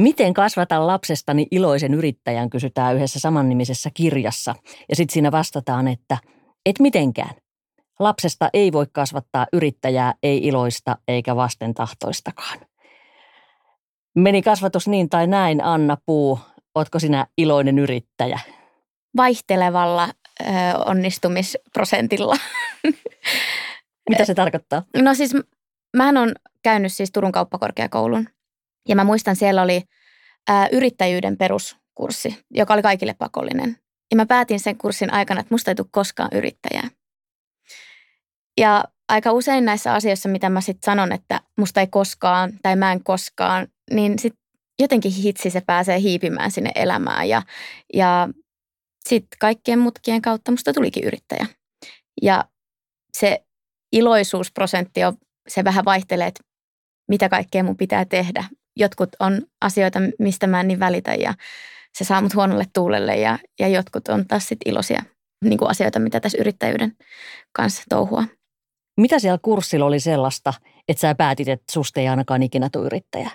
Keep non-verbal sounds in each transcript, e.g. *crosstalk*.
Miten kasvatan lapsestani iloisen yrittäjän, kysytään yhdessä samannimisessä kirjassa. Ja sitten siinä vastataan, että et mitenkään. Lapsesta ei voi kasvattaa yrittäjää, ei iloista eikä vastentahtoistakaan. Meni kasvatus niin tai näin, Anna Puu. Ootko sinä iloinen yrittäjä? Vaihtelevalla ö, onnistumisprosentilla. Mitä se tarkoittaa? No siis mä on käynyt siis Turun kauppakorkeakoulun ja mä muistan siellä oli ö, yrittäjyyden peruskurssi, joka oli kaikille pakollinen. Ja mä päätin sen kurssin aikana, että musta ei tule koskaan yrittäjää. Ja aika usein näissä asioissa, mitä mä sitten sanon, että musta ei koskaan tai mä en koskaan, niin sitten jotenkin hitsi se pääsee hiipimään sinne elämään. Ja, ja sitten kaikkien mutkien kautta musta tulikin yrittäjä. Ja se iloisuusprosentti on, se vähän vaihtelee, että mitä kaikkea mun pitää tehdä. Jotkut on asioita, mistä mä en niin välitä ja se saa mut huonolle tuulelle ja, ja jotkut on taas sit iloisia niin kuin asioita, mitä tässä yrittäjyyden kanssa touhua. Mitä siellä kurssilla oli sellaista, että sä päätit, että susta ei ainakaan ikinä tule yrittäjä?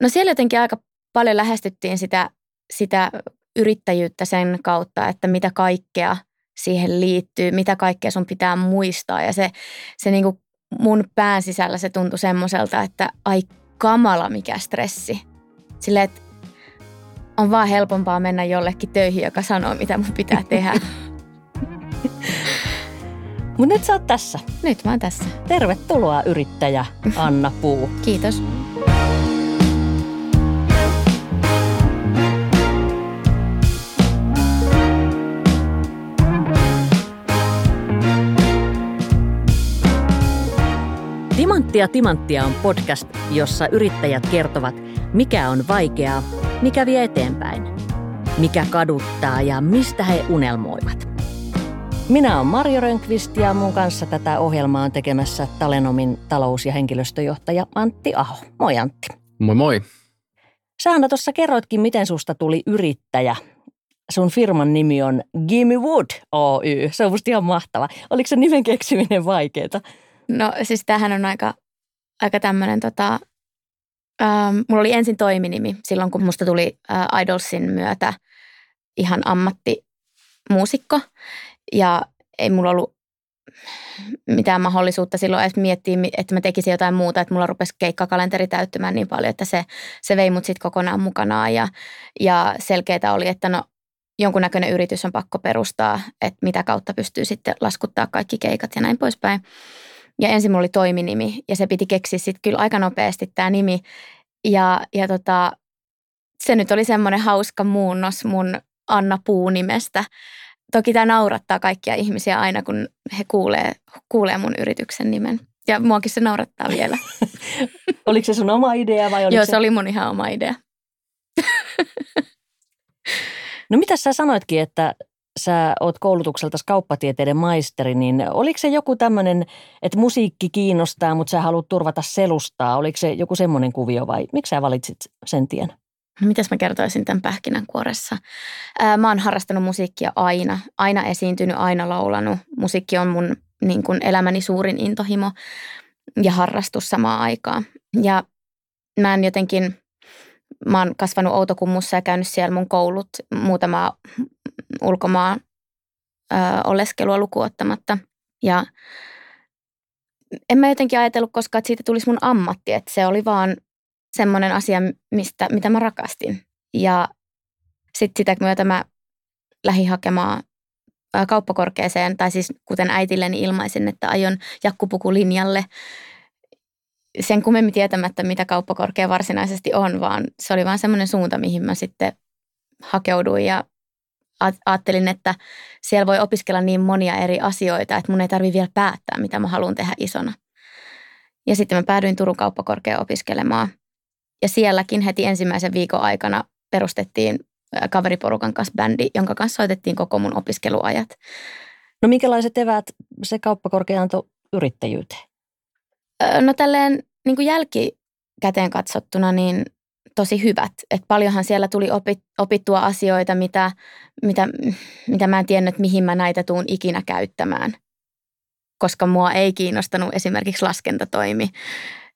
No siellä jotenkin aika paljon lähestyttiin sitä, sitä yrittäjyyttä sen kautta, että mitä kaikkea siihen liittyy, mitä kaikkea sun pitää muistaa. Ja se, se niin kuin mun pään sisällä se tuntui semmoiselta, että ai kamala mikä stressi. Silleen, että on vaan helpompaa mennä jollekin töihin, joka sanoo, mitä mun pitää tehdä. Mutta nyt sä oot tässä. Nyt mä oon tässä. Tervetuloa yrittäjä Anna Puu. Kiitos. Timanttia Timanttia on podcast, jossa yrittäjät kertovat, mikä on vaikeaa, mikä vie eteenpäin, mikä kaduttaa ja mistä he unelmoivat. Minä olen Marjo Rönkvist ja mun kanssa tätä ohjelmaa on tekemässä Talenomin talous- ja henkilöstöjohtaja Antti Aho. Moi Antti. Moi moi. Sä Anna tuossa kerroitkin, miten susta tuli yrittäjä. Sun firman nimi on Gimme Wood Oy. Se on musta ihan mahtava. Oliko se nimen keksiminen vaikeaa? No siis tämähän on aika, aika tämmöinen tota, ähm, mulla oli ensin toiminimi silloin, kun musta tuli äh, Idolsin myötä ihan ammattimuusikko. Ja ei mulla ollut mitään mahdollisuutta silloin edes miettiä, että mä tekisin jotain muuta, että mulla rupesi keikkakalenteri täyttymään niin paljon, että se, se vei mut sitten kokonaan mukanaan ja, ja selkeää oli, että no jonkunnäköinen yritys on pakko perustaa, että mitä kautta pystyy sitten laskuttaa kaikki keikat ja näin poispäin. Ja ensin mulla oli toiminimi ja se piti keksiä sitten kyllä aika nopeasti tämä nimi. Ja, ja tota, se nyt oli semmoinen hauska muunnos mun Anna Puu-nimestä. Toki tämä naurattaa kaikkia ihmisiä aina, kun he kuulee, kuulee mun yrityksen nimen. Ja muakin se naurattaa vielä. *laughs* oliko se sun oma idea vai oliko Joo, se... se oli mun ihan oma idea. no mitä sä sanoitkin, että sä oot koulutukselta kauppatieteiden maisteri, niin oliko se joku tämmöinen, että musiikki kiinnostaa, mutta sä haluat turvata selustaa? Oliko se joku semmoinen kuvio vai miksi sä valitsit sen tien? Mitäs mä kertoisin tämän pähkinänkuoressa? Mä oon harrastanut musiikkia aina, aina esiintynyt, aina laulanut. Musiikki on mun niin kuin elämäni suurin intohimo ja harrastus samaan aikaan. Ja mä en jotenkin, mä oon kasvanut Outokummussa ja käynyt siellä mun koulut muutama ulkomaan ö, oleskelua lukuottamatta. Ja en mä jotenkin ajatellut koskaan, että siitä tulisi mun ammatti, että se oli vaan semmoinen asia, mistä, mitä mä rakastin. Ja sitten sitä myötä mä lähdin hakemaan kauppakorkeeseen, tai siis kuten äitilleni ilmaisin, että aion jakkupukulinjalle sen kummemmin tietämättä, mitä kauppakorkea varsinaisesti on, vaan se oli vaan semmoinen suunta, mihin mä sitten hakeuduin ja ajattelin, että siellä voi opiskella niin monia eri asioita, että mun ei tarvitse vielä päättää, mitä mä haluan tehdä isona. Ja sitten mä päädyin Turun kauppakorkeaan opiskelemaan – ja sielläkin heti ensimmäisen viikon aikana perustettiin kaveriporukan kanssa bändi, jonka kanssa soitettiin koko mun opiskeluajat. No minkälaiset eväät se kauppakorkea antoi yrittäjyyteen? No tälleen niin kuin jälkikäteen katsottuna niin tosi hyvät. Et paljonhan siellä tuli opit, opittua asioita, mitä, mitä, mitä mä en tiennyt, mihin mä näitä tuun ikinä käyttämään. Koska mua ei kiinnostanut esimerkiksi laskentatoimi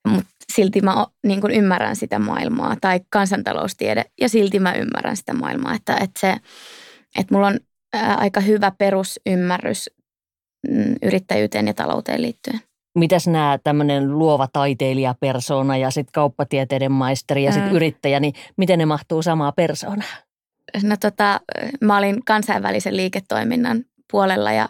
mutta silti mä niin kuin ymmärrän sitä maailmaa tai kansantaloustiede ja silti mä ymmärrän sitä maailmaa, että, että, se, että mulla on aika hyvä perusymmärrys mm, yrittäjyyteen ja talouteen liittyen. Mitäs nämä tämmöinen luova taiteilijapersona ja sitten kauppatieteiden maisteri ja sitten mm. yrittäjä, niin miten ne mahtuu samaa persoonaa? No tota, mä olin kansainvälisen liiketoiminnan puolella ja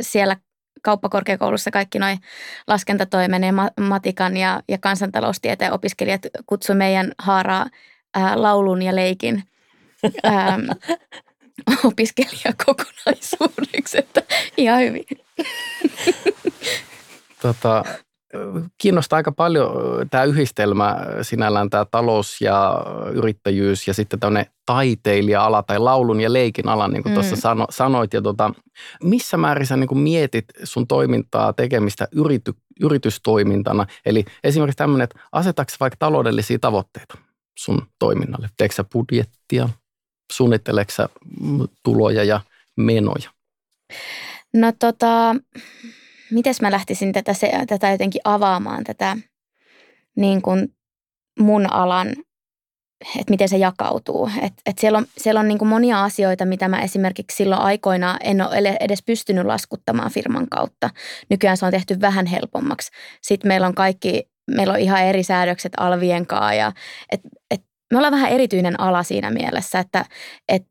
siellä kauppakorkeakoulussa kaikki noin laskentatoimen ja matikan ja, ja kansantaloustieteen opiskelijat kutsui meidän haaraa ää, laulun ja leikin ää, *laughs* opiskelijakokonaisuudeksi, että ihan hyvin. *laughs* Tota, kiinnostaa aika paljon tämä yhdistelmä sinällään, tämä talous ja yrittäjyys ja sitten tämmöinen taiteilija-ala tai laulun ja leikin ala, niin kuin mm. tuossa sano, sanoit. Ja tota, missä määrin sä niin kuin mietit sun toimintaa tekemistä yrity, yritystoimintana? Eli esimerkiksi tämmöinen, että asetatko vaikka taloudellisia tavoitteita sun toiminnalle? Teekö budjettia? Suunnitteleeko tuloja ja menoja? No tota, miten mä lähtisin tätä, se, tätä jotenkin avaamaan, tätä niin kuin mun alan, että miten se jakautuu. Et, et siellä on, siellä on niin kuin monia asioita, mitä mä esimerkiksi silloin aikoina en ole edes pystynyt laskuttamaan firman kautta. Nykyään se on tehty vähän helpommaksi. Sitten meillä on kaikki, meillä on ihan eri säädökset alvien kanssa ja et, et me ollaan vähän erityinen ala siinä mielessä, että et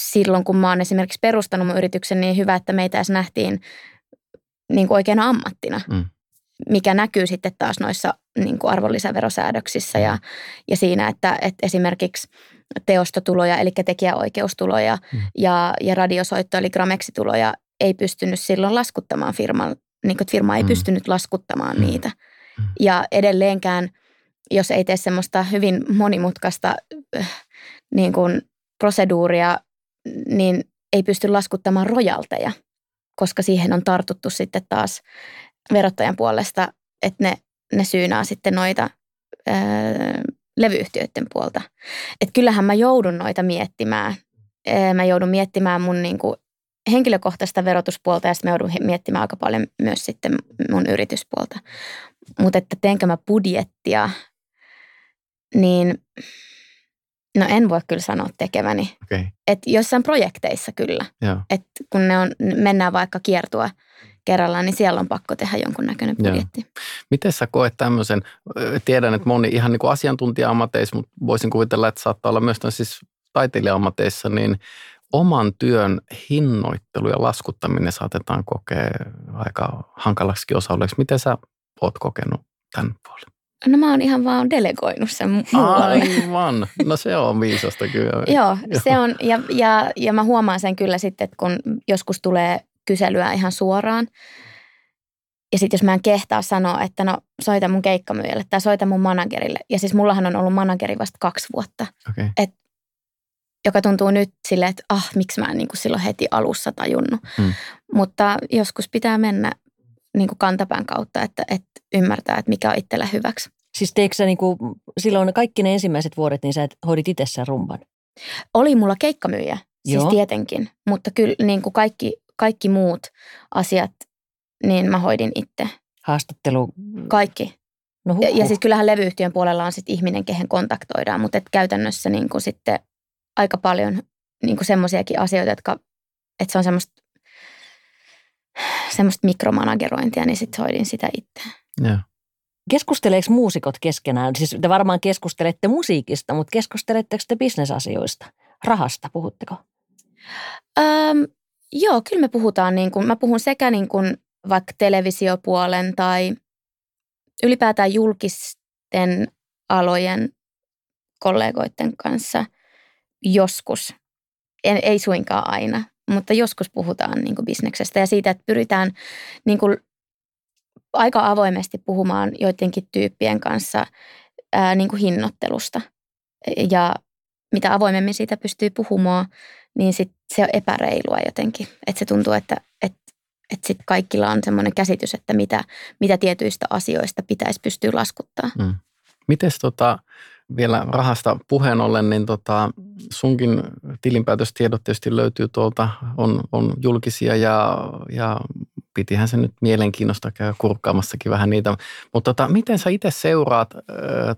silloin kun mä oon esimerkiksi perustanut mun yrityksen, niin hyvä, että meitä edes nähtiin niin kuin oikeana ammattina, mm. mikä näkyy sitten taas noissa niin kuin arvonlisäverosäädöksissä ja, ja siinä, että, että esimerkiksi teostotuloja, eli tekijäoikeustuloja mm. ja, ja radiosoitto, eli grameksituloja ei pystynyt silloin laskuttamaan firman, niin kuin firma ei mm. pystynyt laskuttamaan mm. niitä. Mm. Ja edelleenkään, jos ei tee semmoista hyvin monimutkaista äh, niin kuin proseduuria, niin ei pysty laskuttamaan rojalteja koska siihen on tartuttu sitten taas verottajan puolesta, että ne, ne syynää sitten noita ää, levyyhtiöiden puolta. Että kyllähän mä joudun noita miettimään. Ää, mä joudun miettimään mun niinku henkilökohtaista verotuspuolta ja sitten mä joudun miettimään aika paljon myös sitten mun yrityspuolta. Mutta että teenkö mä budjettia, niin No en voi kyllä sanoa tekeväni. Okay. Et jossain projekteissa kyllä. Et kun ne on, mennään vaikka kiertua kerrallaan, niin siellä on pakko tehdä jonkunnäköinen budjetti. Joo. Miten sä koet tämmöisen, tiedän, että moni ihan niin kuin asiantuntija-ammateissa, mutta voisin kuvitella, että saattaa olla myös siis taiteilija-ammateissa, niin oman työn hinnoittelu ja laskuttaminen saatetaan kokea aika hankalaksi osa Miten sä oot kokenut tämän puolen? No mä oon ihan vaan delegoinut sen muualle. Aivan, no se on viisasta kyllä. *laughs* Joo, se on, ja, ja, ja mä huomaan sen kyllä sitten, että kun joskus tulee kyselyä ihan suoraan, ja sitten jos mä en kehtaa sanoa, että no soita mun keikkamyyjälle tai soita mun managerille. Ja siis mullahan on ollut manageri vasta kaksi vuotta. Okay. Et, joka tuntuu nyt silleen, että ah, miksi mä en niin kuin silloin heti alussa tajunnut. Hmm. Mutta joskus pitää mennä niin kuin kantapään kautta, että, että ymmärtää, että mikä on itsellä hyväksi. Siis teikö sä niin kuin, silloin kaikki ne ensimmäiset vuodet, niin sä hoidit itse sen rumban? Oli mulla keikkamyyjä, siis Joo. tietenkin. Mutta kyllä niin kuin kaikki, kaikki muut asiat, niin mä hoidin itse. Haastattelu? Kaikki. No ja, ja siis kyllähän levyyhtiön puolella on sitten ihminen, kehen kontaktoidaan, mutta et käytännössä niin kuin sitten aika paljon niin kuin semmoisiakin asioita, jotka, että se on semmoista semmoista mikromanagerointia, niin sitten hoidin sitä itse. Ja. Keskusteleeko muusikot keskenään? Siis te varmaan keskustelette musiikista, mutta keskusteletteko te bisnesasioista? Rahasta, puhutteko? Öm, joo, kyllä me puhutaan. Niin kuin, mä puhun sekä niin kuin vaikka televisiopuolen tai ylipäätään julkisten alojen kollegoiden kanssa joskus. En, ei suinkaan aina, mutta joskus puhutaan niin kuin bisneksestä ja siitä, että pyritään niin kuin aika avoimesti puhumaan joidenkin tyyppien kanssa ää, niin kuin hinnoittelusta. Ja mitä avoimemmin siitä pystyy puhumaan, niin sit se on epäreilua jotenkin. Että se tuntuu, että, että, että sit kaikilla on semmoinen käsitys, että mitä, mitä tietyistä asioista pitäisi pystyä laskuttaa. Mm. Mites tota, vielä rahasta puheen ollen, niin tota, sunkin tilinpäätöstiedot tietysti löytyy tuolta, on, on julkisia ja, ja pitihän se nyt mielenkiinnosta käydä kurkkaamassakin vähän niitä. Mutta tota, miten sä itse seuraat ö,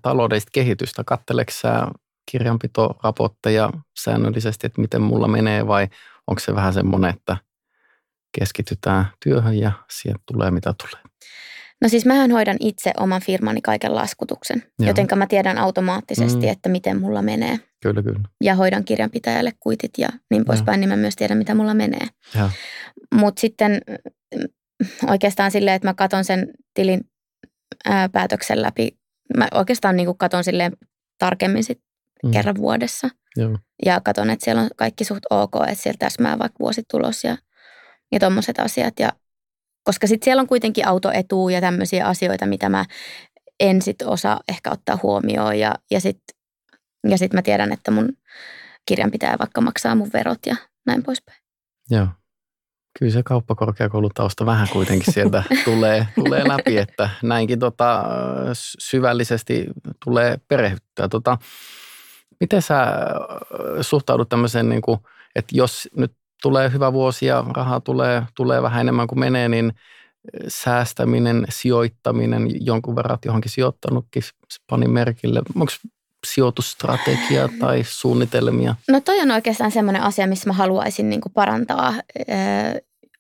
taloudellista kehitystä? Katteleeko sä kirjanpitoraportteja säännöllisesti, että miten mulla menee vai onko se vähän semmoinen, että keskitytään työhön ja siihen tulee mitä tulee? No siis mähän hoidan itse oman firmani kaiken laskutuksen, joten mä tiedän automaattisesti, mm. että miten mulla menee. Kyllä, kyllä. Ja hoidan kirjanpitäjälle kuitit ja niin poispäin, niin mä myös tiedän, mitä mulla menee. Mutta sitten mm, oikeastaan silleen, että mä katon sen tilin ää, päätöksen läpi. Mä oikeastaan niin katon silleen tarkemmin sit mm. kerran vuodessa. Joo. Ja katon, että siellä on kaikki suht ok, että siellä täsmää vaikka vuositulos ja, ja tuommoiset asiat. Ja koska sitten siellä on kuitenkin autoetu ja tämmöisiä asioita, mitä mä en sit osaa ehkä ottaa huomioon. Ja, ja sitten ja sit mä tiedän, että mun kirjan pitää vaikka maksaa mun verot ja näin poispäin. Joo. Kyllä se kauppakorkeakoulutausta vähän kuitenkin sieltä *laughs* tulee, tulee läpi, että näinkin tota, syvällisesti tulee perehtyä. Tota, miten sä suhtaudut tämmöiseen, niin kuin, että jos nyt tulee hyvä vuosi ja rahaa tulee, tulee vähän enemmän kuin menee, niin säästäminen, sijoittaminen, jonkun verran johonkin sijoittanutkin, panin merkille. Onko sijoitusstrategia tai suunnitelmia? No toi on oikeastaan semmoinen asia, missä mä haluaisin niin parantaa ö,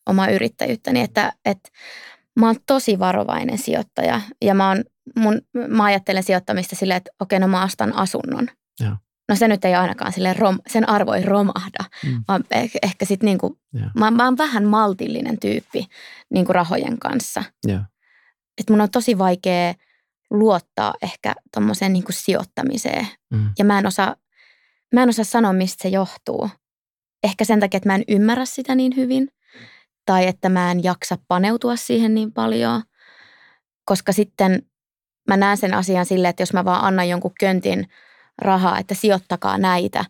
omaa yrittäjyyttäni, että, että mä oon tosi varovainen sijoittaja ja mä, oon, mun, mä ajattelen sijoittamista silleen, että okei, no mä astan asunnon. Ja no se nyt ei ainakaan sille rom, sen arvo ei romahda, mm. vaan ehkä, ehkä sitten niinku, yeah. mä, mä oon vähän maltillinen tyyppi niinku rahojen kanssa. Yeah. Et mun on tosi vaikea luottaa ehkä tuommoiseen niinku sijoittamiseen. Mm. Ja mä en, osaa, mä en osaa sanoa, mistä se johtuu. Ehkä sen takia, että mä en ymmärrä sitä niin hyvin. Tai että mä en jaksa paneutua siihen niin paljon. Koska sitten mä näen sen asian silleen, että jos mä vaan annan jonkun köntin – rahaa, että sijoittakaa näitä,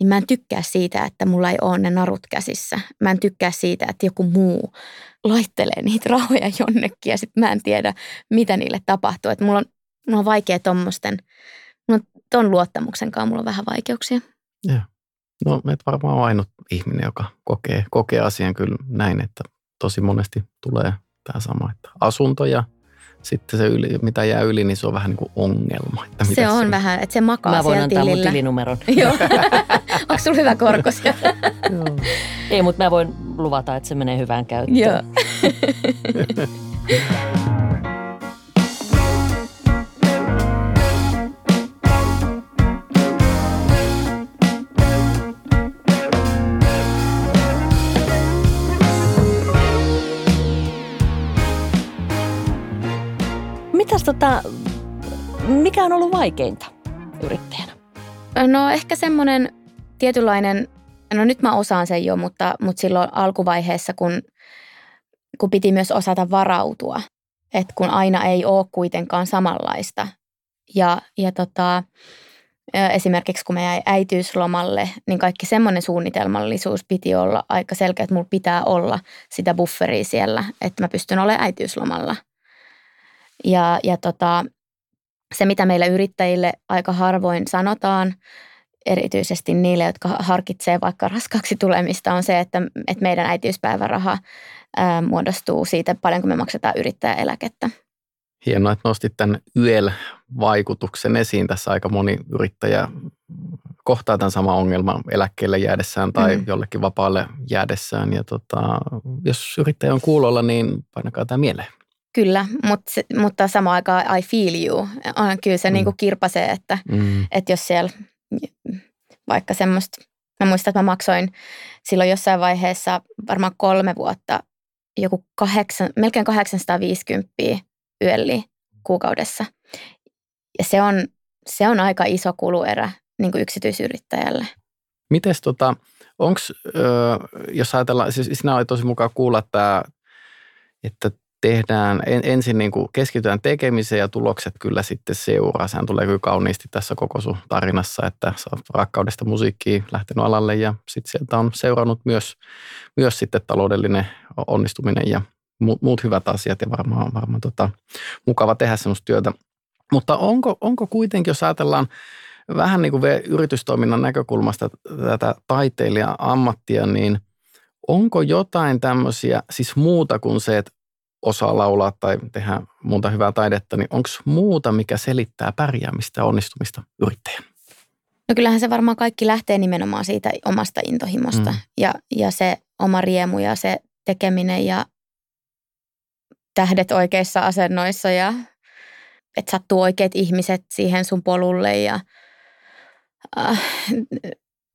niin mä en tykkää siitä, että mulla ei ole ne narut käsissä. Mä en tykkää siitä, että joku muu laittelee niitä rahoja jonnekin ja sitten mä en tiedä, mitä niille tapahtuu. Että mulla on, mulla on vaikea tuommoisten, tuon luottamuksen kanssa mulla on vähän vaikeuksia. Joo. No et varmaan ainut ihminen, joka kokee, kokee asian kyllä näin, että tosi monesti tulee tämä sama, että asunto ja sitten se, yli, mitä jää yli, niin se on vähän niin kuin ongelma. Että se on se... vähän, että se makaa Mä voin antaa tilillä. mun tilinumeron. *laughs* Joo. Onko sulla hyvä korko *laughs* Joo. Ei, mutta mä voin luvata, että se menee hyvään käyttöön. Joo. *laughs* tota, mikä on ollut vaikeinta yrittäjänä? No ehkä semmoinen tietynlainen, no nyt mä osaan sen jo, mutta, mutta silloin alkuvaiheessa, kun, kun piti myös osata varautua, että kun aina ei ole kuitenkaan samanlaista. Ja, ja tota, esimerkiksi kun me jäi äitiyslomalle, niin kaikki semmoinen suunnitelmallisuus piti olla aika selkeä, että mulla pitää olla sitä bufferia siellä, että mä pystyn olemaan äitiyslomalla – ja, ja tota, se, mitä meille yrittäjille aika harvoin sanotaan, erityisesti niille, jotka harkitsee vaikka raskaaksi tulemista, on se, että, että meidän äitiyspäiväraha ää, muodostuu siitä, paljonko me maksetaan yrittäjäeläkettä. Hienoa, että nostit tämän YEL-vaikutuksen esiin. Tässä aika moni yrittäjä kohtaa tämän sama ongelman eläkkeelle jäädessään tai mm. jollekin vapaalle jäädessään. Ja tota, jos yrittäjä on kuulolla, niin painakaa tämä mieleen. Kyllä, mutta, mutta samaan aikaan I feel you. On, kyllä se mm. niin kuin kirpasee, että, mm. että jos siellä vaikka semmoista, mä muistan, että mä maksoin silloin jossain vaiheessa varmaan kolme vuotta joku kahdeksan, melkein 850 yölli kuukaudessa. Ja se on, se on aika iso kuluerä niin kuin yksityisyrittäjälle. Mites tota, onko, jos ajatellaan, siis sinä olet tosi mukaan kuulla tämä, että tehdään, en, ensin niin kuin keskitytään tekemiseen ja tulokset kyllä sitten seuraa. Sehän tulee kyllä kauniisti tässä koko sun tarinassa, että sä oot rakkaudesta musiikkiin lähtenyt alalle ja sitten sieltä on seurannut myös, myös sitten taloudellinen onnistuminen ja muut, muut hyvät asiat ja varmaan, varmaan tota, mukava tehdä semmoista työtä. Mutta onko, onko kuitenkin, jos ajatellaan vähän niin kuin yritystoiminnan näkökulmasta tätä taiteilija-ammattia, niin onko jotain tämmöisiä, siis muuta kuin se, että osaa laulaa tai tehdä muuta hyvää taidetta, niin onko muuta, mikä selittää pärjäämistä ja onnistumista yrittäjän? No kyllähän se varmaan kaikki lähtee nimenomaan siitä omasta intohimosta mm. ja, ja se oma riemu ja se tekeminen ja tähdet oikeissa asennoissa ja että sattuu oikeat ihmiset siihen sun polulle ja äh,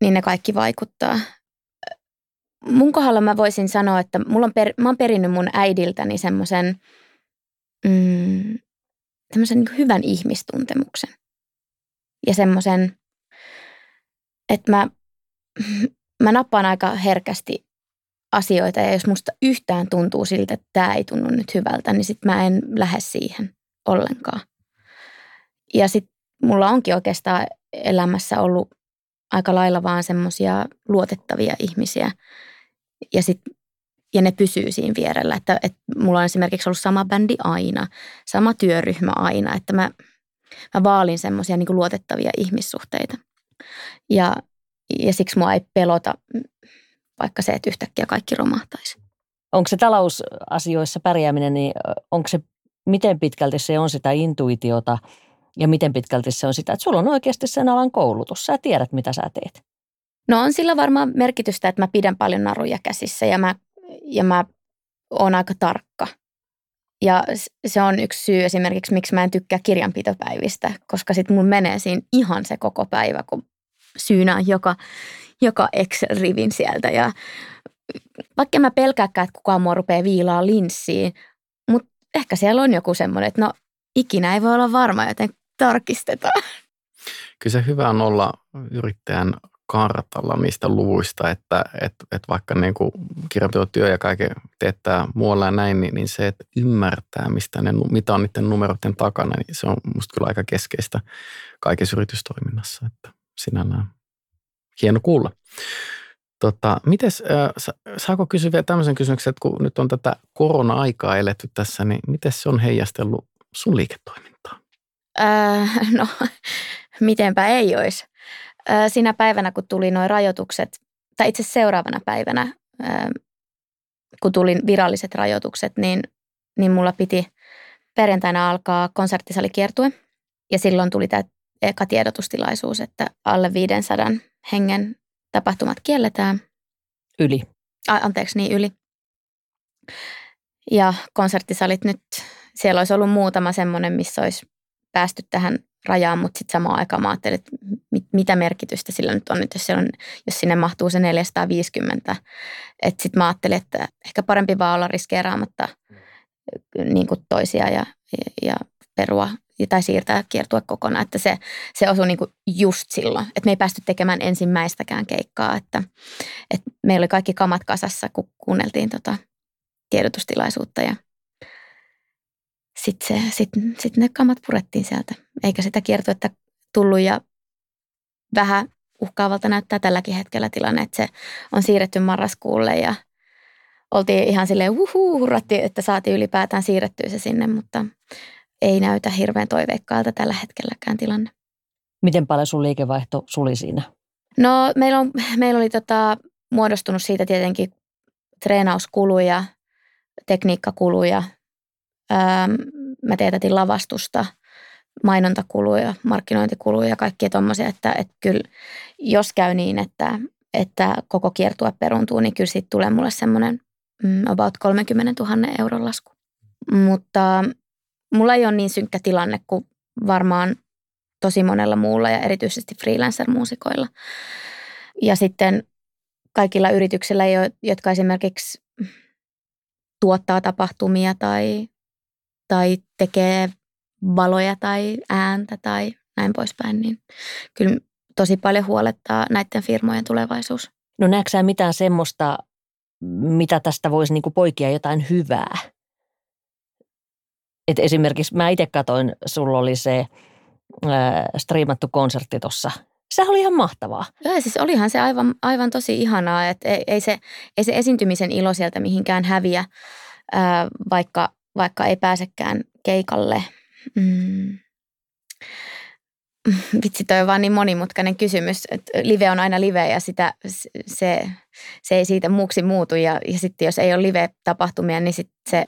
niin ne kaikki vaikuttaa. Mun kohdalla mä voisin sanoa, että mulla on per, mä oon perinnyt mun äidiltäni semmoisen mm, niin hyvän ihmistuntemuksen. Ja semmoisen, että mä, mä nappaan aika herkästi asioita ja jos musta yhtään tuntuu siltä, että tämä ei tunnu nyt hyvältä, niin sitten mä en lähde siihen ollenkaan. Ja sitten mulla onkin oikeastaan elämässä ollut aika lailla vaan semmoisia luotettavia ihmisiä. Ja, sit, ja ne pysyy siinä vierellä. Että, että mulla on esimerkiksi ollut sama bändi aina, sama työryhmä aina. Että mä, mä vaalin semmoisia niin luotettavia ihmissuhteita. Ja, ja siksi mua ei pelota vaikka se, että yhtäkkiä kaikki romahtaisi. Onko se talousasioissa pärjääminen, niin onko se, miten pitkälti se on sitä intuitiota ja miten pitkälti se on sitä, että sulla on oikeasti sen alan koulutus, sä tiedät mitä sä teet? No on sillä varmaan merkitystä, että mä pidän paljon naruja käsissä ja mä, ja mä oon aika tarkka. Ja se on yksi syy esimerkiksi, miksi mä en tykkää kirjanpitopäivistä, koska sitten mun menee siinä ihan se koko päivä, kun syynään joka, joka Excel-rivin sieltä. Ja vaikka mä pelkääkään, että kukaan mua rupeaa viilaa linssiin, mutta ehkä siellä on joku semmoinen, että no ikinä ei voi olla varma, joten tarkistetaan. Kyllä se hyvä on olla yrittäjän kartalla niistä luvuista, että, että, että vaikka niin kirjanpitotyö ja kaiken teettää muualla ja näin, niin, niin se, että ymmärtää, mistä ne, mitä on niiden numeroiden takana, niin se on musta kyllä aika keskeistä kaikessa yritystoiminnassa. Että sinällään hieno kuulla. Tota, mites, äh, saako kysyä vielä tämmöisen kysymyksen, että kun nyt on tätä korona-aikaa eletty tässä, niin miten se on heijastellut sun liiketoimintaa? Äh, no, *laughs* mitenpä ei olisi. Sinä päivänä, kun tuli nuo rajoitukset, tai itse seuraavana päivänä, kun tuli viralliset rajoitukset, niin, niin mulla piti perjantaina alkaa konserttisalikiertue. Ja silloin tuli tämä eka tiedotustilaisuus, että alle 500 hengen tapahtumat kielletään. Yli. A, anteeksi, niin yli. Ja konserttisalit nyt, siellä olisi ollut muutama semmoinen, missä olisi päästy tähän rajaan, mutta sitten samaan aikaan mä ajattelin, että mit, mitä merkitystä sillä nyt on, nyt jos, on, jos sinne mahtuu se 450. Että sitten mä ajattelin, että ehkä parempi vaan olla riskeeraamatta niin kuin toisia ja, ja perua tai siirtää kiertua kokonaan, että se, se osui niin kuin just silloin, että me ei päästy tekemään ensimmäistäkään keikkaa, että, että meillä oli kaikki kamat kasassa, kun kuunneltiin tota tiedotustilaisuutta ja sitten sit, sit ne kamat purettiin sieltä, eikä sitä kiertuetta tullut ja vähän uhkaavalta näyttää tälläkin hetkellä tilanne, että se on siirretty marraskuulle ja oltiin ihan silleen uhuu, hurrattiin, että saatiin ylipäätään siirrettyä se sinne, mutta ei näytä hirveän toiveikkaalta tällä hetkelläkään tilanne. Miten paljon sun liikevaihto suli siinä? No meillä, on, meillä oli tota, muodostunut siitä tietenkin treenauskuluja, tekniikkakuluja. Mä teetätin lavastusta, mainontakuluja, markkinointikuluja ja kaikkia tuommoisia, että, että kyllä jos käy niin, että, että koko kiertue peruntuu, niin kyllä siitä tulee mulle semmoinen mm, about 30 000 euron lasku. Mutta mulla ei ole niin synkkä tilanne kuin varmaan tosi monella muulla ja erityisesti freelancer-muusikoilla. Ja sitten kaikilla yrityksillä, jotka esimerkiksi tuottaa tapahtumia tai, tai tekee valoja tai ääntä tai näin poispäin, niin kyllä tosi paljon huolettaa näiden firmojen tulevaisuus. No näetkö mitään semmoista, mitä tästä voisi niinku poikia jotain hyvää? Et esimerkiksi mä itse katoin, sulla oli se ää, striimattu konsertti tuossa. Se oli ihan mahtavaa. Joo, siis olihan se aivan, aivan tosi ihanaa, että ei, ei, se, ei se esiintymisen ilo sieltä mihinkään häviä, ää, vaikka, vaikka ei pääsekään keikalle. Mm. vitsi toi on vaan niin monimutkainen kysymys, että live on aina live ja sitä, se, se ei siitä muuksi muutu ja, ja sitten jos ei ole live-tapahtumia, niin sit se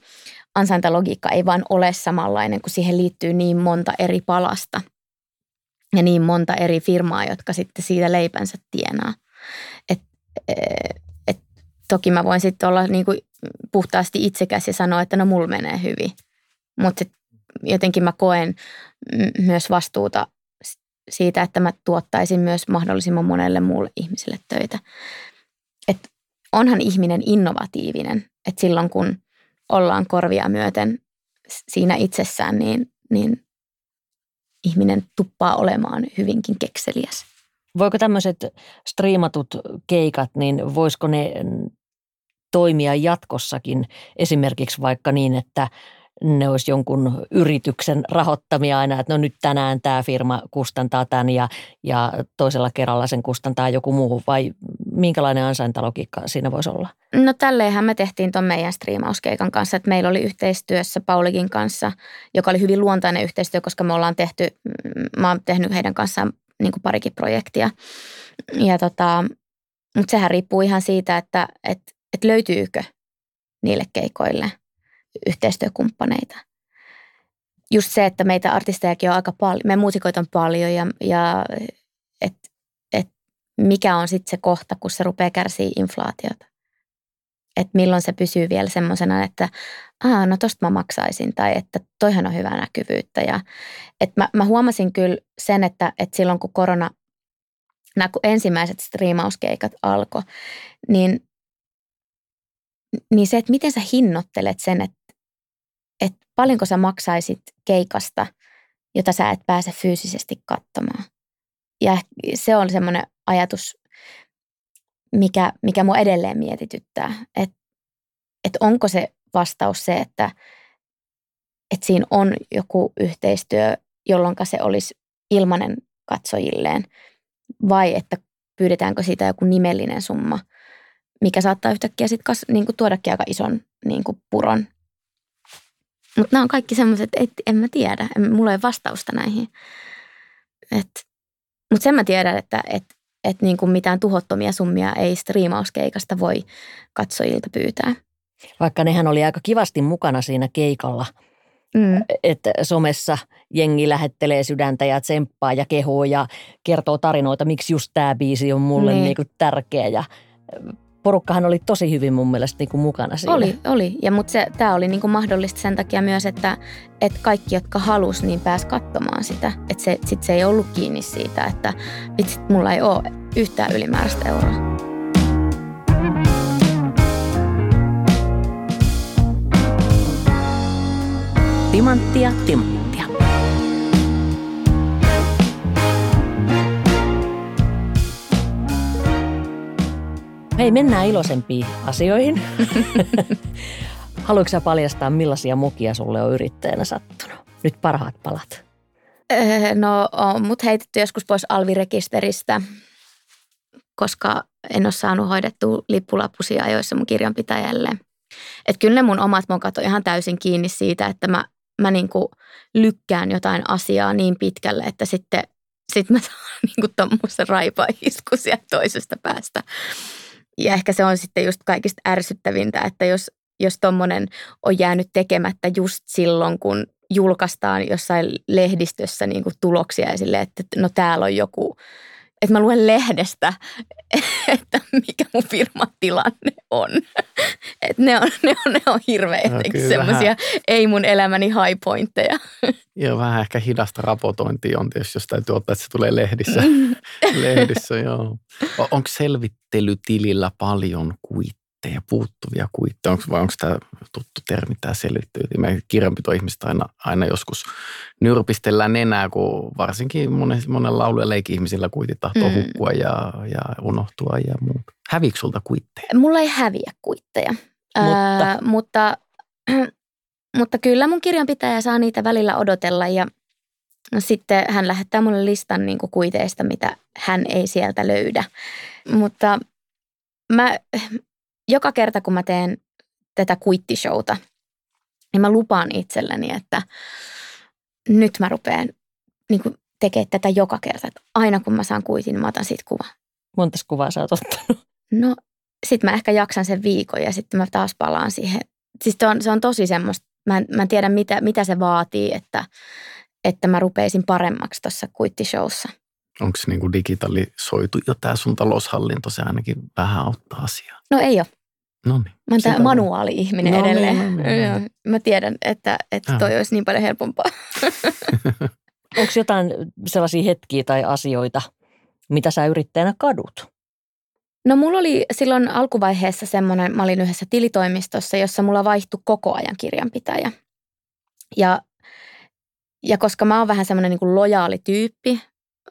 ansaintalogiikka ei vaan ole samanlainen, kun siihen liittyy niin monta eri palasta ja niin monta eri firmaa, jotka sitten siitä leipänsä tienaa. Et, et, toki mä voin sitten olla niin kuin puhtaasti itsekäs ja sanoa, että no mulla menee hyvin, mutta jotenkin mä koen myös vastuuta siitä, että mä tuottaisin myös mahdollisimman monelle muulle ihmiselle töitä. Et onhan ihminen innovatiivinen, että silloin kun ollaan korvia myöten siinä itsessään, niin, niin ihminen tuppaa olemaan hyvinkin kekseliäs. Voiko tämmöiset striimatut keikat, niin voisiko ne toimia jatkossakin esimerkiksi vaikka niin, että ne olisi jonkun yrityksen rahoittamia aina, että no nyt tänään tämä firma kustantaa tämän ja, ja toisella kerralla sen kustantaa joku muu vai minkälainen ansaintalogiikka siinä voisi olla? No tälleenhän me tehtiin tuon meidän striimauskeikan kanssa, että meillä oli yhteistyössä Paulikin kanssa, joka oli hyvin luontainen yhteistyö, koska me ollaan tehty, mm, mä oon tehnyt heidän kanssaan niin kuin parikin projektia. Ja tota, mutta sehän riippuu ihan siitä, että et, et löytyykö niille keikoille – yhteistyökumppaneita. Just se, että meitä artistejakin on aika paljon, me muusikoita on paljon ja, ja että et mikä on sitten se kohta, kun se rupeaa kärsiä inflaatiota. Että milloin se pysyy vielä semmoisena, että Aa, no tosta mä maksaisin tai että toihan on hyvää näkyvyyttä. Ja, että mä, mä huomasin kyllä sen, että, että silloin kun korona, nämä kun ensimmäiset striimauskeikat alkoi, niin, niin se, että miten sä hinnoittelet sen, että että paljonko sä maksaisit keikasta, jota sä et pääse fyysisesti katsomaan. Ja se on semmoinen ajatus, mikä, mikä mua edelleen mietityttää, että, että onko se vastaus se, että, että siinä on joku yhteistyö, jolloin se olisi ilmanen katsojilleen, vai että pyydetäänkö siitä joku nimellinen summa, mikä saattaa yhtäkkiä sitten niin tuodakin aika ison niin kuin puron mutta nämä on kaikki semmoiset, että en mä tiedä. En, mulla ei vastausta näihin. Mutta sen mä tiedän, että et, et niin kuin mitään tuhottomia summia ei striimauskeikasta voi katsojilta pyytää. Vaikka nehän oli aika kivasti mukana siinä keikalla. Mm. Että somessa jengi lähettelee sydäntä ja tsemppaa ja kehoo ja kertoo tarinoita, miksi just tämä biisi on mulle niin. Niin kuin tärkeä. Ja porukkahan oli tosi hyvin mun mielestä niin kuin mukana siinä. Oli, oli. Ja mutta tämä oli niin kuin mahdollista sen takia myös, että, että kaikki, jotka halus, niin pääs katsomaan sitä. Että se, sit se ei ollut kiinni siitä, että vitsi, mulla ei ole yhtään ylimääräistä euroa. Timanttia, timanttia. Hei, mennään iloisempiin asioihin. *laughs* Haluatko sä paljastaa, millaisia mukia sulle on yrittäjänä sattunut? Nyt parhaat palat. Öö, no, on mut heitetty joskus pois alvirekisteristä, koska en ole saanut hoidettua lippulappusia ajoissa mun kirjanpitäjälle. Et kyllä ne mun omat mokat on ihan täysin kiinni siitä, että mä, mä niinku lykkään jotain asiaa niin pitkälle, että sitten sit mä saan *laughs* niinku tommosen raipaisku sieltä toisesta päästä. Ja ehkä se on sitten just kaikista ärsyttävintä, että jos, jos tuommoinen on jäänyt tekemättä just silloin, kun julkaistaan jossain lehdistössä niin kuin tuloksia esille, että no täällä on joku, että mä luen lehdestä, *laughs* että mikä mun firman tilanne on. *laughs* Että ne on, ne on, ne on hirveitä no, semmoisia ei mun elämäni high pointteja. *laughs* Joo, vähän ehkä hidasta raportointia on tietysti, jos täytyy ottaa, että se tulee lehdissä. *laughs* lehdissä joo. Onko selvittelytilillä paljon kuitteja, puuttuvia kuitteja? Onko, vai onko tämä tuttu termi, tämä selvittely? Me kirjanpitoihmiset aina, aina joskus nyrpistellään nenää, kun varsinkin monen, monen laulu- ja leikki-ihmisillä kuitit tahtoo mm. hukkua ja, ja unohtua ja muuta. Häviikö sulta kuitteja? Mulla ei häviä kuitteja. Mutta, äh, mutta mutta kyllä mun kirjanpitäjä saa niitä välillä odotella ja sitten hän lähettää mulle listan niin kuin kuiteista, mitä hän ei sieltä löydä. Mutta mä, joka kerta kun mä teen tätä kuittishowta, niin mä lupaan itselleni, että nyt mä rupean niin kuin tekemään tätä joka kerta. Että aina kun mä saan kuitin, niin mä otan siitä kuvan. Montas kuvaa sä oot ottanut? No, sitten mä ehkä jaksan sen viikon ja sitten mä taas palaan siihen. Siis se on, se on tosi semmoista, mä en, mä en tiedä mitä, mitä se vaatii, että, että mä rupeisin paremmaksi tuossa kuittishowssa. Onko se niin digitalisoitu jo tämä sun taloushallinto? Se ainakin vähän auttaa asiaa. No ei ole. No niin. Mä oon tämä manuaali-ihminen No niin, edelleen. no niin, no niin. Mä tiedän, että, että toi Joo. olisi niin paljon helpompaa. *laughs* Onko jotain sellaisia hetkiä tai asioita, mitä sä yrittäjänä kadut? No mulla oli silloin alkuvaiheessa semmoinen, mä olin yhdessä tilitoimistossa, jossa mulla vaihtui koko ajan kirjanpitäjä. Ja, ja koska mä oon vähän semmoinen niin lojaali tyyppi,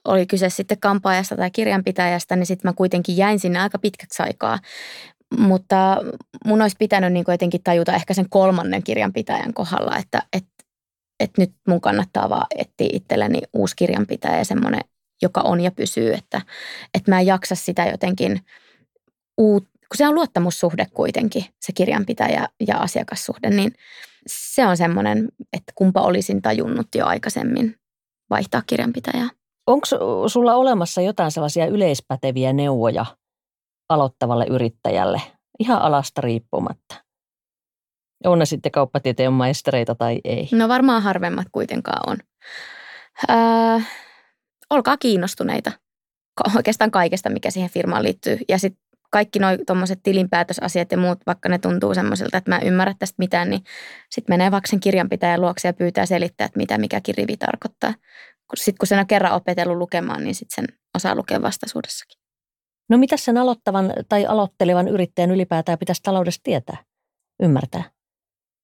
oli kyse sitten kampaajasta tai kirjanpitäjästä, niin sitten mä kuitenkin jäin sinne aika pitkäksi aikaa. Mutta mun olisi pitänyt niin jotenkin tajuta ehkä sen kolmannen kirjanpitäjän kohdalla, että, että, että nyt mun kannattaa vaan etsiä itselleni uusi kirjanpitäjä ja semmoinen, joka on ja pysyy, että, että mä en jaksa sitä jotenkin uut, kun se on luottamussuhde kuitenkin, se kirjanpitäjä ja asiakassuhde, niin se on semmoinen, että kumpa olisin tajunnut jo aikaisemmin vaihtaa kirjanpitäjää. Onko sulla olemassa jotain sellaisia yleispäteviä neuvoja aloittavalle yrittäjälle, ihan alasta riippumatta? On ne sitten kauppatieteen maistereita tai ei? No varmaan harvemmat kuitenkaan on. Öö, olkaa kiinnostuneita oikeastaan kaikesta, mikä siihen firmaan liittyy. Ja sitten kaikki nuo tuommoiset tilinpäätösasiat ja muut, vaikka ne tuntuu semmoiselta, että mä en ymmärrä tästä mitään, niin sitten menee vaikka sen kirjanpitäjän luokse ja pyytää selittää, että mitä mikäkin rivi tarkoittaa. Sitten kun sen on kerran opetellut lukemaan, niin sitten sen osaa lukea vastaisuudessakin. No mitä sen aloittavan tai aloittelevan yrittäjän ylipäätään pitäisi taloudesta tietää, ymmärtää?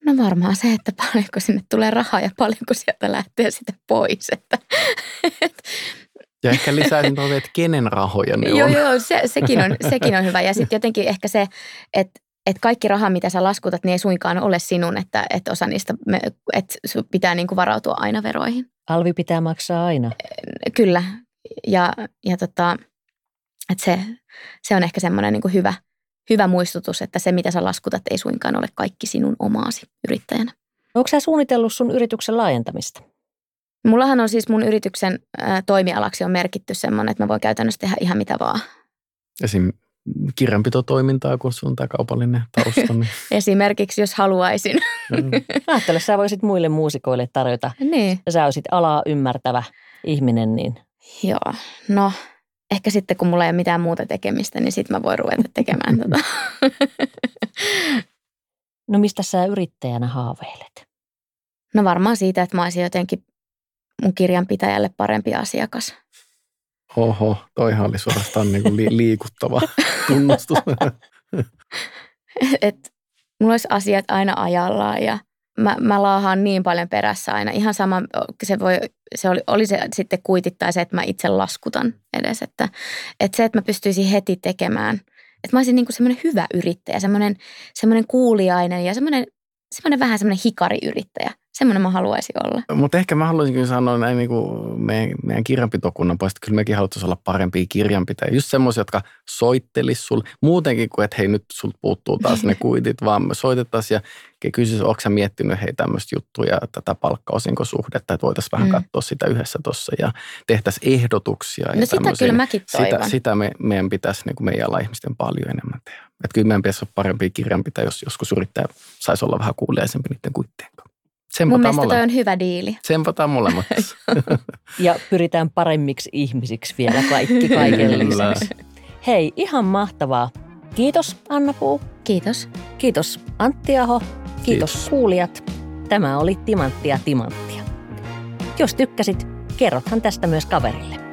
No varmaan se, että paljonko sinne tulee rahaa ja paljonko sieltä lähtee sitten pois. Että, Ja ehkä lisäisin tuohon, että kenen rahoja ne joo, on. joo, se, sekin, on, sekin on hyvä. Ja sitten jotenkin ehkä se, että että kaikki raha, mitä sä laskutat, niin ei suinkaan ole sinun, että, että osa niistä, me- että pitää niin kuin varautua aina veroihin. Alvi pitää maksaa aina. Kyllä. Ja, ja tota, että se, se on ehkä semmoinen niin kuin hyvä, hyvä muistutus, että se, mitä sä laskutat, ei suinkaan ole kaikki sinun omaasi yrittäjänä. Onko sä suunnitellut sun yrityksen laajentamista? Mullahan on siis mun yrityksen toimialaksi on merkitty semmoinen, että mä voin käytännössä tehdä ihan mitä vaan. Esim. kirjanpitotoimintaa, kun sun tämä kaupallinen tausta. Niin. *laughs* Esimerkiksi jos haluaisin. Mm. *laughs* Ajattele, sä voisit muille muusikoille tarjota. niin. Ja sä olisit alaa ymmärtävä ihminen, niin Joo, no ehkä sitten kun mulla ei ole mitään muuta tekemistä, niin sitten mä voin ruveta tekemään *laughs* tota. no mistä sä yrittäjänä haaveilet? No varmaan siitä, että mä olisin jotenkin mun kirjanpitäjälle parempi asiakas. Oho, toihan oli suorastaan niin kuin li- *laughs* liikuttava tunnustus. *laughs* että mulla olisi asiat aina ajallaan ja mä, mä laahaan niin paljon perässä aina. Ihan sama, se, voi, se oli, oli se sitten kuitit tai se, että mä itse laskutan edes. Että, että se, että mä pystyisin heti tekemään. Että mä olisin niin semmoinen hyvä yrittäjä, semmoinen, semmoinen kuuliainen ja semmoinen, semmoinen vähän semmoinen hikariyrittäjä. Semmoinen mä haluaisin olla. Mutta ehkä mä haluaisin kyllä sanoa näin niin kuin meidän, meidän kirjanpitokunnan puolesta, että kyllä mekin haluttaisiin olla parempia kirjanpitäjiä. Just semmoisia, jotka soittelis sulle. Muutenkin kuin, että hei nyt sulta puuttuu taas ne kuitit, vaan me soitettaisiin ja kysyisi, onko sä miettinyt hei tämmöistä juttuja, tätä palkkaosinkosuhdetta, että voitaisiin vähän Mm. katsoa sitä yhdessä tuossa ja tehtäisiin ehdotuksia. ja No sitä tämmöisiä. kyllä mäkin toivon. sitä, sitä me, meidän pitäisi niin kuin meidän ala ihmisten paljon enemmän tehdä. Että kyllä meidän pitäisi olla parempia kirjanpitäjiä, jos joskus yrittäjä saisi olla vähän kuuliaisempi niiden kuittien kanssa. Mun Tsempataan mielestä toi molemmat. on hyvä diili. Tsempataan molemmat. *laughs* Ja pyritään paremmiksi ihmisiksi vielä kaikki kaiken lisäksi. Hei, ihan mahtavaa. Kiitos Anna Puu. Kiitos. Kiitos Antti Aho. Kiitos, Kiitos. kuulijat. Tämä oli Timanttia Timanttia. Jos tykkäsit, kerrothan tästä myös kaverille.